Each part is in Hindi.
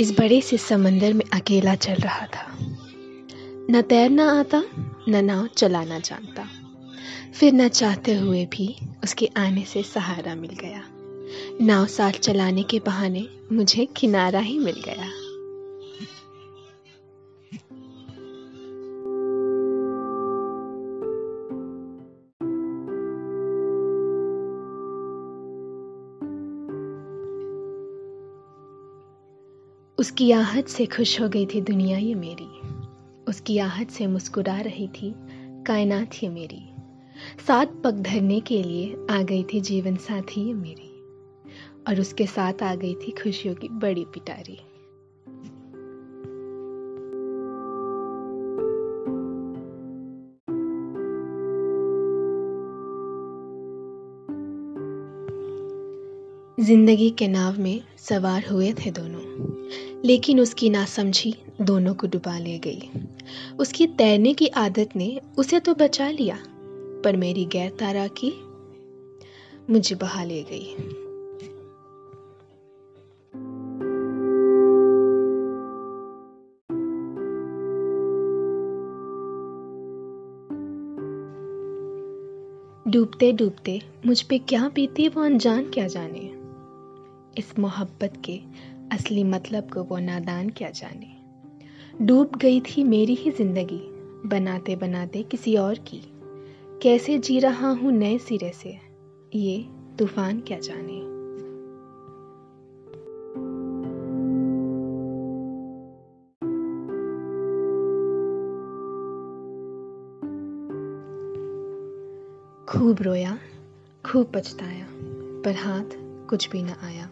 इस बड़े से समंदर में अकेला चल रहा था। न तैरना आता, न नाव चलाना जानता। फिर न चाहते हुए भी उसके आने से सहारा मिल गया। नाव साथ चलाने के बहाने मुझे किनारा ही मिल गया। उसकी आहट से खुश हो गई थी दुनिया ये मेरी। उसकी आहट से मुस्कुरा रही थी कायनात ये मेरी। साथ पग धरने के लिए आ गई थी जीवन साथी ये मेरी। और उसके साथ आ गई थी खुशियों की बड़ी पिटारी। ज़िंदगी के नाव में सवार हुए थे दोनों। लेकिन उसकी नासमझी दोनों को डुबा ले गई। उसकी तैरने की आदत ने उसे तो बचा लिया, पर मेरी गैर तारा की मुझे बहा ले गई। डूबते डूबते मुझ पे क्या बीती वो अनजान क्या जाने? इस मोहब्बत के असली मतलब को वो नादान क्या जाने। डूब गई थी मेरी ही ज़िंदगी बनाते बनाते किसी और की। कैसे जी रहा हूँ नए सिरे से, ये तूफ़ान क्या जाने। खूब रोया, खूब पछताया, पर हाथ कुछ भी न आया।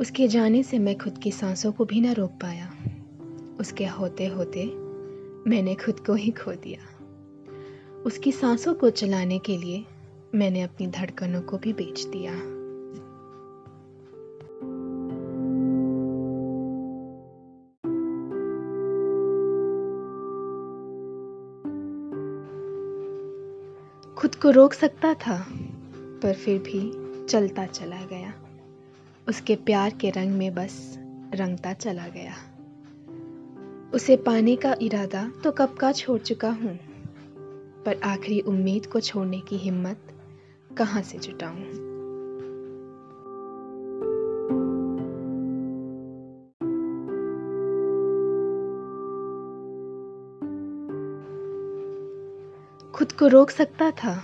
उसके जाने से मैं खुद की सांसों को भी ना रोक पाया। उसके होते होते मैंने खुद को ही खो दिया। उसकी सांसों को चलाने के लिए मैंने अपनी धड़कनों को भी बेच दिया। खुद को रोक सकता था, पर फिर भी चलता चला गया। उसके प्यार के रंग में बस रंगता चला गया। उसे पाने का इरादा तो कब का छोड़ चुका हूँ, पर आखिरी उम्मीद को छोड़ने की हिम्मत कहाँ से जुटाऊं? खुद को रोक सकता था,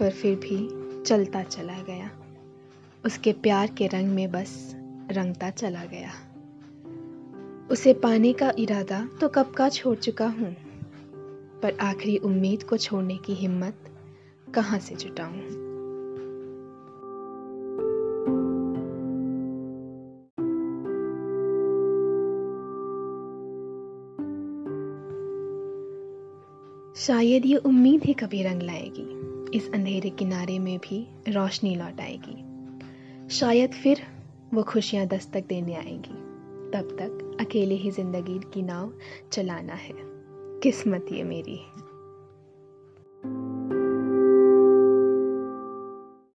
पर फिर भी चलता चला गया। उसके प्यार के रंग में बस रंगता चला गया। उसे पाने का इरादा तो कब का छोड़ चुका हूँ, पर आखिरी उम्मीद को छोड़ने की हिम्मत कहाँ से जुटाऊं? शायद ये उम्मीद ही कभी रंग लाएगी। इस अंधेरे किनारे में भी रोशनी लौट आएगी। शायद फिर वो खुशियाँ दस्तक देने आएँगी। तब तक अकेले ही ज़िंदगी की नाव चलाना है। किस्मत ये मेरी